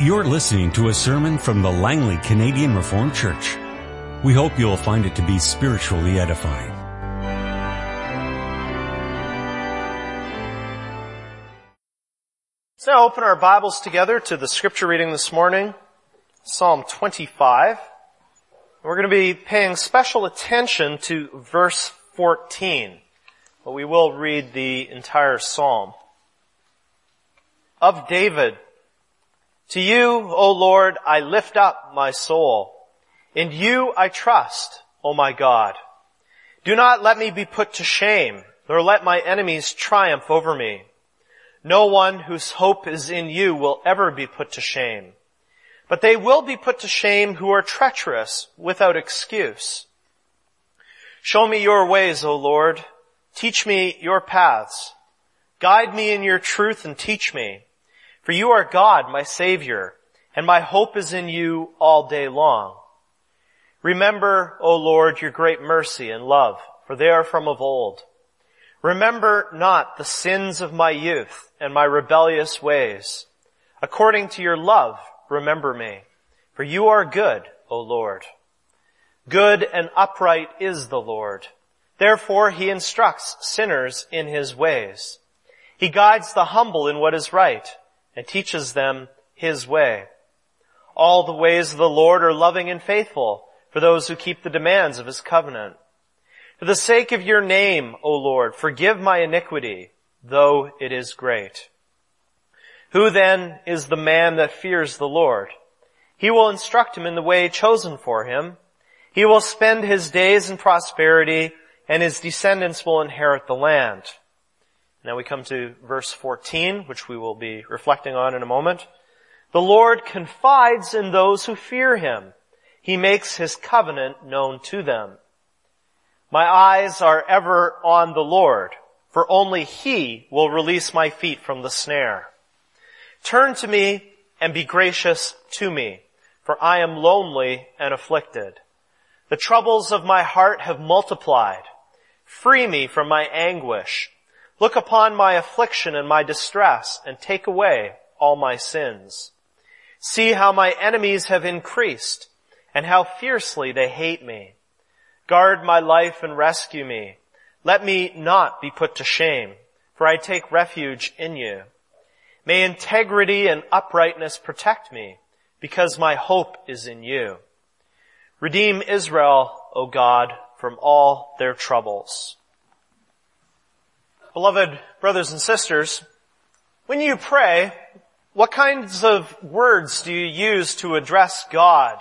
You're listening to a sermon from the Langley Canadian Reformed Church. We hope you'll find it to be spiritually edifying. Let's now open our Bibles together to the scripture reading this morning, Psalm 25. We're going to be paying special attention to verse 14, but we will read the entire psalm. Of David, to you, O Lord, I lift up my soul. In you I trust, O my God. Do not let me be put to shame, nor let my enemies triumph over me. No one whose hope is in you will ever be put to shame. But they will be put to shame who are treacherous without excuse. Show me your ways, O Lord. Teach me your paths. Guide me in your truth and teach me. For you are God, my Savior, and my hope is in you all day long. Remember, O Lord, your great mercy and love, for they are from of old. Remember not the sins of my youth and my rebellious ways. According to your love, remember me, for you are good, O Lord. Good and upright is the Lord. Therefore he instructs sinners in his ways. He guides the humble in what is right and teaches them his way. All the ways of the Lord are loving and faithful for those who keep the demands of his covenant. For the sake of your name, O Lord, forgive my iniquity, though it is great. Who then is the man that fears the Lord? He will instruct him in the way chosen for him. He will spend his days in prosperity and his descendants will inherit the land. Now we come to verse 14, which we will be reflecting on in a moment. The Lord confides in those who fear Him. He makes His covenant known to them. My eyes are ever on the Lord, for only He will release my feet from the snare. Turn to me and be gracious to me, for I am lonely and afflicted. The troubles of my heart have multiplied. Free me from my anguish. Look upon my affliction and my distress and take away all my sins. See how my enemies have increased and how fiercely they hate me. Guard my life and rescue me. Let me not be put to shame, for I take refuge in you. May integrity and uprightness protect me, because my hope is in you. Redeem Israel, O God, from all their troubles. Beloved brothers and sisters, when you pray, what kinds of words do you use to address God?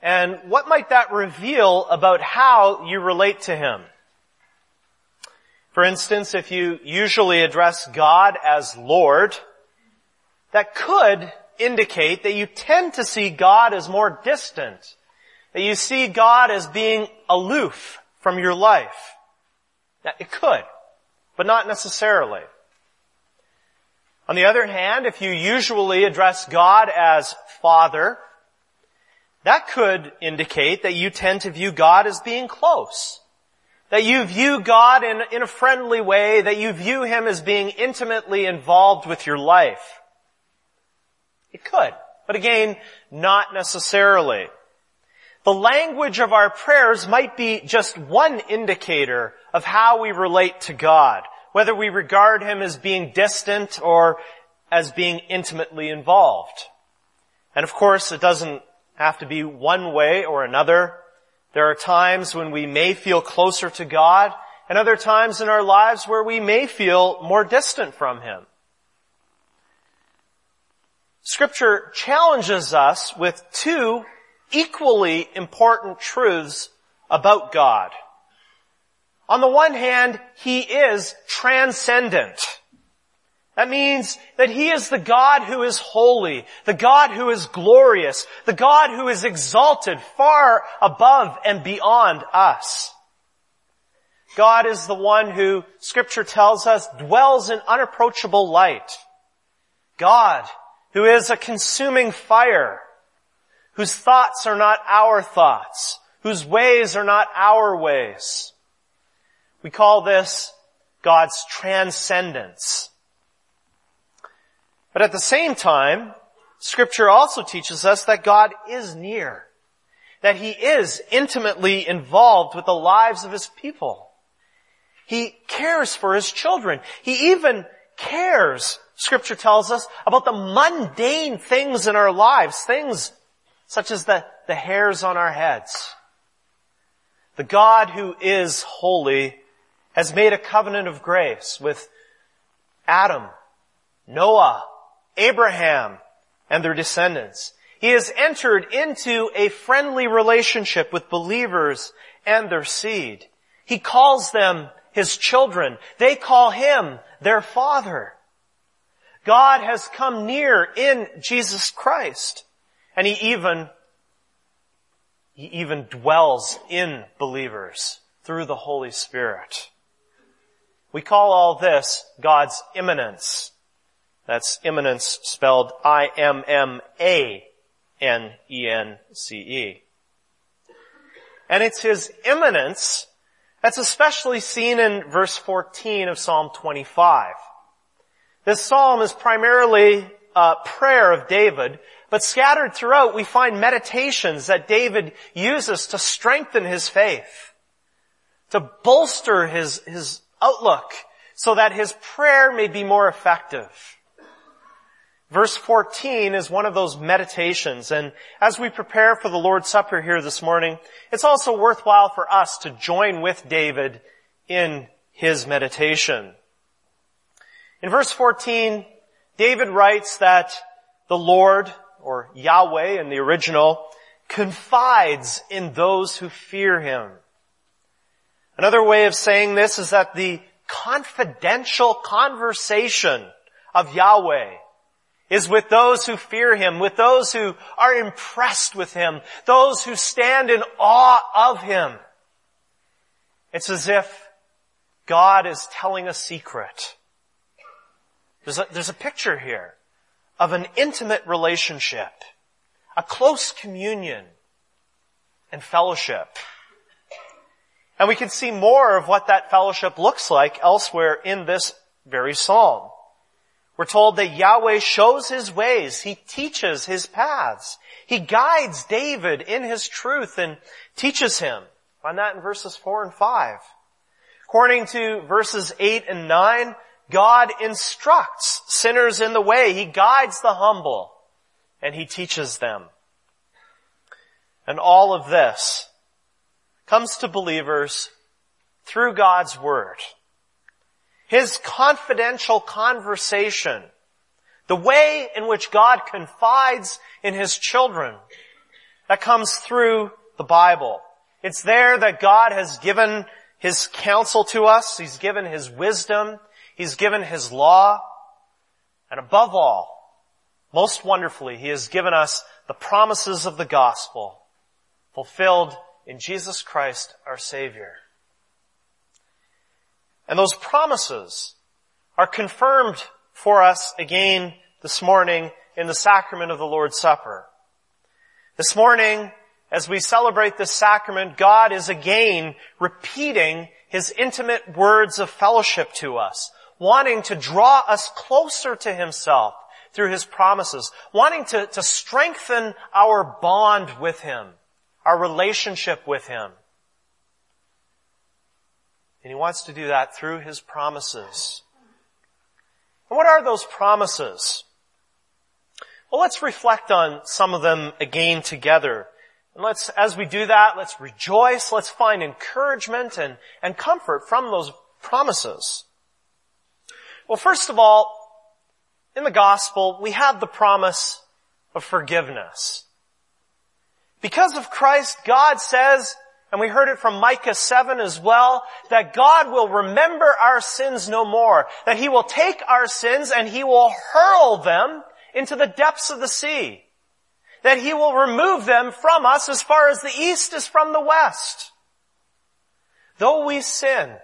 And what might that reveal about how you relate to Him? For instance, if you usually address God as Lord, that could indicate that you tend to see God as more distant, that you see God as being aloof from your life. It could but not necessarily. On the other hand, if you usually address God as Father, that could indicate that you tend to view God as being close. That you view God in, in a friendly way, that you view Him as being intimately involved with your life. It could. But again, not necessarily. The language of our prayers might be just one indicator of how we relate to God, whether we regard Him as being distant or as being intimately involved. And of course, it doesn't have to be one way or another. There are times when we may feel closer to God and other times in our lives where we may feel more distant from Him. Scripture challenges us with two equally important truths about God. On the one hand, He is transcendent. That means that He is the God who is holy, the God who is glorious, the God who is exalted far above and beyond us. God is the one who, scripture tells us, dwells in unapproachable light. God, who is a consuming fire, whose thoughts are not our thoughts, whose ways are not our ways. We call this God's transcendence. But at the same time, Scripture also teaches us that God is near, that He is intimately involved with the lives of His people. He cares for His children. He even cares, Scripture tells us, about the mundane things in our lives, things such as the, the hairs on our heads. The God who is holy has made a covenant of grace with Adam, Noah, Abraham, and their descendants. He has entered into a friendly relationship with believers and their seed. He calls them his children. They call him their father. God has come near in Jesus Christ. And he even, he even dwells in believers through the Holy Spirit. We call all this God's immanence. That's immanence spelled I-M-M-A-N-E-N-C-E. And it's His immanence that's especially seen in verse 14 of Psalm 25. This psalm is primarily a prayer of David, but scattered throughout we find meditations that David uses to strengthen his faith, to bolster his, his outlook so that his prayer may be more effective. Verse 14 is one of those meditations, and as we prepare for the Lord's Supper here this morning, it's also worthwhile for us to join with David in his meditation. In verse 14, David writes that the Lord, or Yahweh in the original, confides in those who fear him. Another way of saying this is that the confidential conversation of Yahweh is with those who fear Him, with those who are impressed with Him, those who stand in awe of Him. It's as if God is telling a secret. There's a, there's a picture here of an intimate relationship, a close communion and fellowship. And we can see more of what that fellowship looks like elsewhere in this very psalm. We're told that Yahweh shows his ways. He teaches his paths. He guides David in his truth and teaches him. Find that in verses 4 and 5. According to verses 8 and 9, God instructs sinners in the way. He guides the humble and he teaches them. And all of this comes to believers through God's Word. His confidential conversation, the way in which God confides in His children, that comes through the Bible. It's there that God has given His counsel to us. He's given His wisdom. He's given His law. And above all, most wonderfully, He has given us the promises of the gospel fulfilled in Jesus Christ our Savior. And those promises are confirmed for us again this morning in the sacrament of the Lord's Supper. This morning, as we celebrate this sacrament, God is again repeating His intimate words of fellowship to us, wanting to draw us closer to Himself through His promises, wanting to, to strengthen our bond with Him, our relationship with Him. And he wants to do that through his promises. And what are those promises? Well, let's reflect on some of them again together. And let's, as we do that, let's rejoice, let's find encouragement and, and comfort from those promises. Well, first of all, in the gospel, we have the promise of forgiveness. Because of Christ, God says, and we heard it from Micah 7 as well, that God will remember our sins no more. That He will take our sins and He will hurl them into the depths of the sea. That He will remove them from us as far as the east is from the west. Though we sin,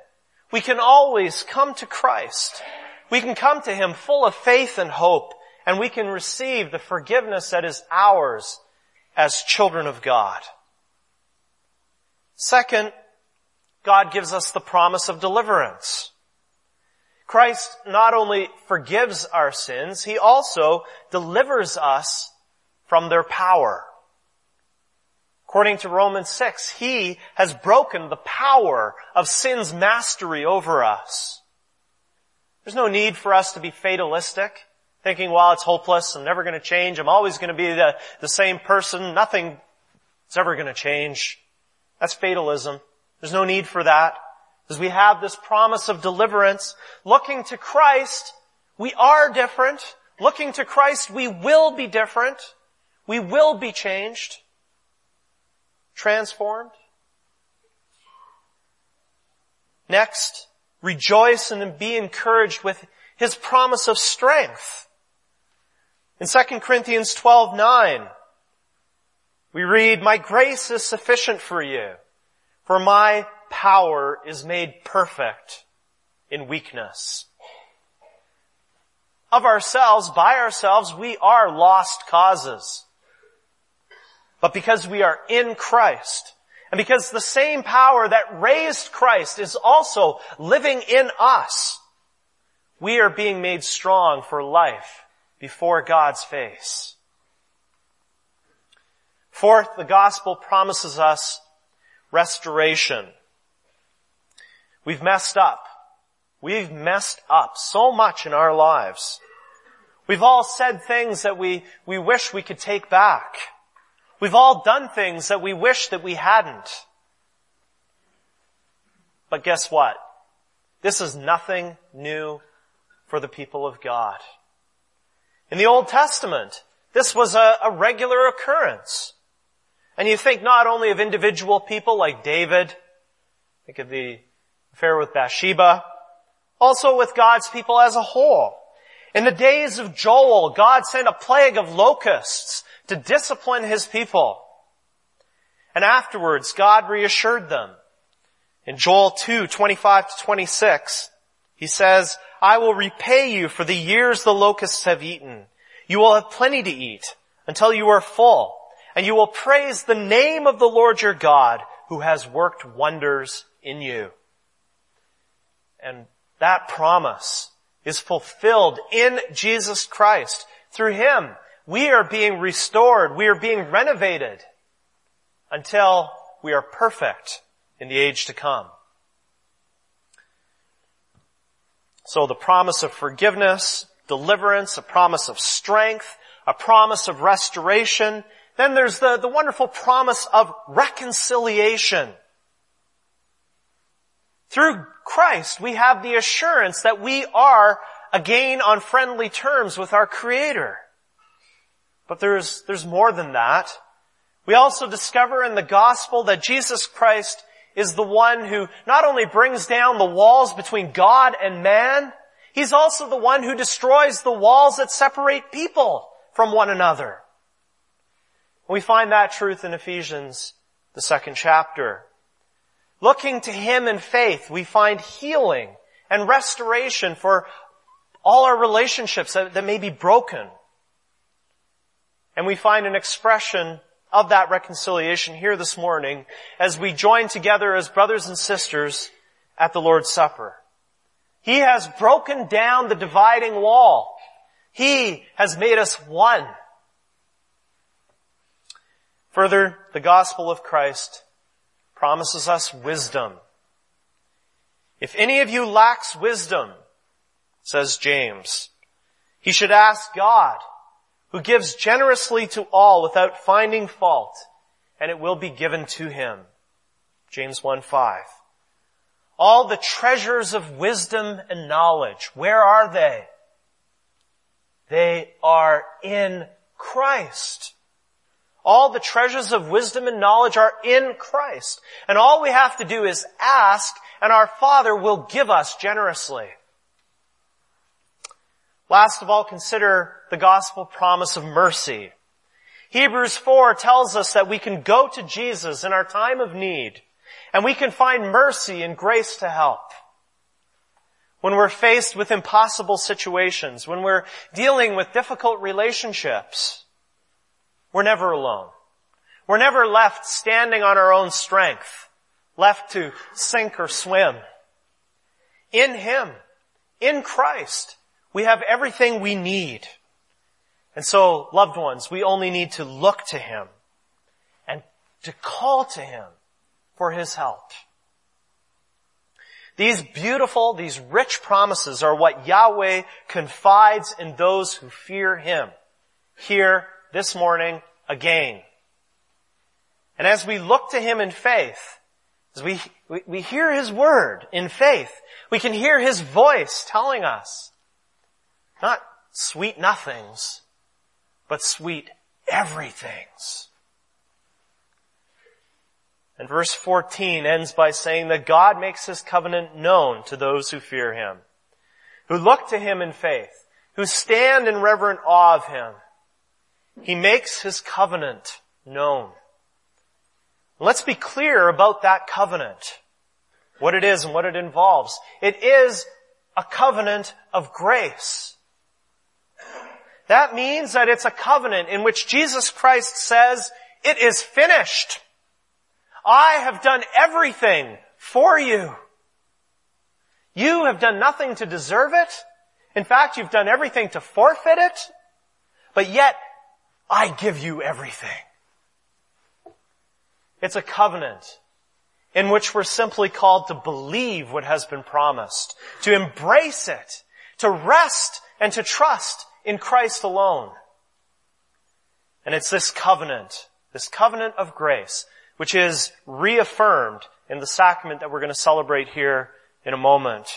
we can always come to Christ. We can come to Him full of faith and hope, and we can receive the forgiveness that is ours as children of God. Second, God gives us the promise of deliverance. Christ not only forgives our sins, He also delivers us from their power. According to Romans 6, He has broken the power of sin's mastery over us. There's no need for us to be fatalistic, thinking, well, it's hopeless, I'm never going to change, I'm always going to be the, the same person, nothing is ever going to change. That's fatalism. There's no need for that. Because we have this promise of deliverance. Looking to Christ, we are different. Looking to Christ, we will be different. We will be changed. Transformed. Next, rejoice and be encouraged with his promise of strength. In 2 Corinthians 12, 9, we read, My grace is sufficient for you, for my power is made perfect in weakness. Of ourselves, by ourselves, we are lost causes. But because we are in Christ, and because the same power that raised Christ is also living in us, we are being made strong for life before God's face. Fourth, the gospel promises us restoration. We've messed up. We've messed up so much in our lives. We've all said things that we, we wish we could take back. We've all done things that we wish that we hadn't. But guess what? This is nothing new for the people of God. In the Old Testament, this was a, a regular occurrence. And you think not only of individual people like David, think of the affair with Bathsheba, also with God's people as a whole. In the days of Joel, God sent a plague of locusts to discipline his people. And afterwards, God reassured them. In Joel 2, 25 to 26, he says, I will repay you for the years the locusts have eaten. You will have plenty to eat until you are full and you will praise the name of the Lord your God who has worked wonders in you. And that promise is fulfilled in Jesus Christ. Through Him, we are being restored. We are being renovated until we are perfect in the age to come. So the promise of forgiveness, deliverance, a promise of strength, a promise of restoration, then there's the, the wonderful promise of reconciliation. Through Christ, we have the assurance that we are again on friendly terms with our Creator. But there's, there's more than that. We also discover in the gospel that Jesus Christ is the one who not only brings down the walls between God and man, He's also the one who destroys the walls that separate people from one another. We find that truth in Ephesians, the second chapter. Looking to Him in faith, we find healing and restoration for all our relationships that, that may be broken. And we find an expression of that reconciliation here this morning as we join together as brothers and sisters at the Lord's Supper. He has broken down the dividing wall. He has made us one. Further, the gospel of Christ promises us wisdom. If any of you lacks wisdom, says James, he should ask God, who gives generously to all without finding fault, and it will be given to him. James 1 5. All the treasures of wisdom and knowledge, where are they? They are in Christ. All the treasures of wisdom and knowledge are in Christ. And all we have to do is ask and our Father will give us generously. Last of all, consider the gospel promise of mercy. Hebrews 4 tells us that we can go to Jesus in our time of need and we can find mercy and grace to help. When we're faced with impossible situations, when we're dealing with difficult relationships, we're never alone. We're never left standing on our own strength, left to sink or swim. In Him, In Christ, we have everything we need. And so, loved ones, we only need to look to Him and to call to Him for His help. These beautiful, these rich promises are what Yahweh confides in those who fear Him. Here, this morning, again. And as we look to Him in faith, as we, we, we hear His word in faith, we can hear His voice telling us, not sweet nothings, but sweet everythings. And verse 14 ends by saying that God makes His covenant known to those who fear Him, who look to Him in faith, who stand in reverent awe of Him. He makes His covenant known. Let's be clear about that covenant. What it is and what it involves. It is a covenant of grace. That means that it's a covenant in which Jesus Christ says, it is finished. I have done everything for you. You have done nothing to deserve it. In fact, you've done everything to forfeit it. But yet, I give you everything. It's a covenant in which we're simply called to believe what has been promised, to embrace it, to rest and to trust in Christ alone. And it's this covenant, this covenant of grace, which is reaffirmed in the sacrament that we're going to celebrate here in a moment.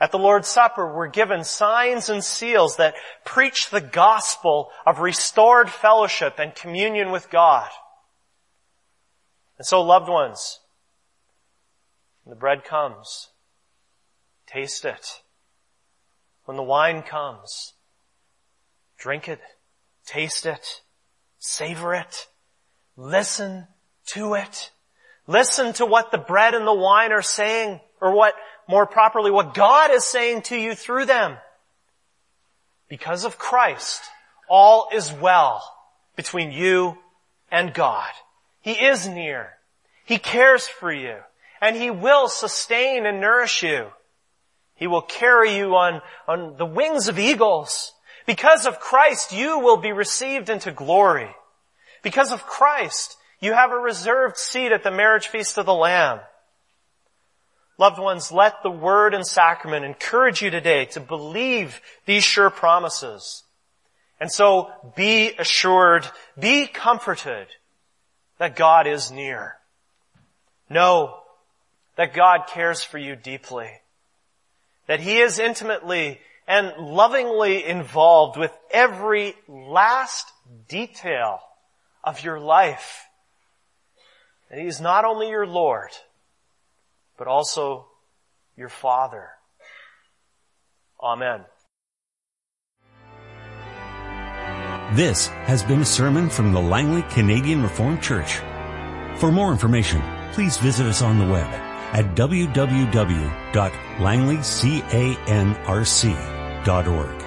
At the Lord's Supper, we're given signs and seals that preach the gospel of restored fellowship and communion with God. And so loved ones, when the bread comes, taste it. When the wine comes, drink it, taste it, savor it, listen to it. Listen to what the bread and the wine are saying, or what, more properly, what God is saying to you through them. Because of Christ, all is well between you and God. He is near. He cares for you. And He will sustain and nourish you. He will carry you on, on the wings of eagles. Because of Christ, you will be received into glory. Because of Christ, you have a reserved seat at the marriage feast of the Lamb. Loved ones, let the word and sacrament encourage you today to believe these sure promises. And so be assured, be comforted that God is near. Know that God cares for you deeply. That He is intimately and lovingly involved with every last detail of your life. And He is not only your Lord, but also your Father. Amen. This has been a sermon from the Langley Canadian Reformed Church. For more information, please visit us on the web at www.langleycanrc.org.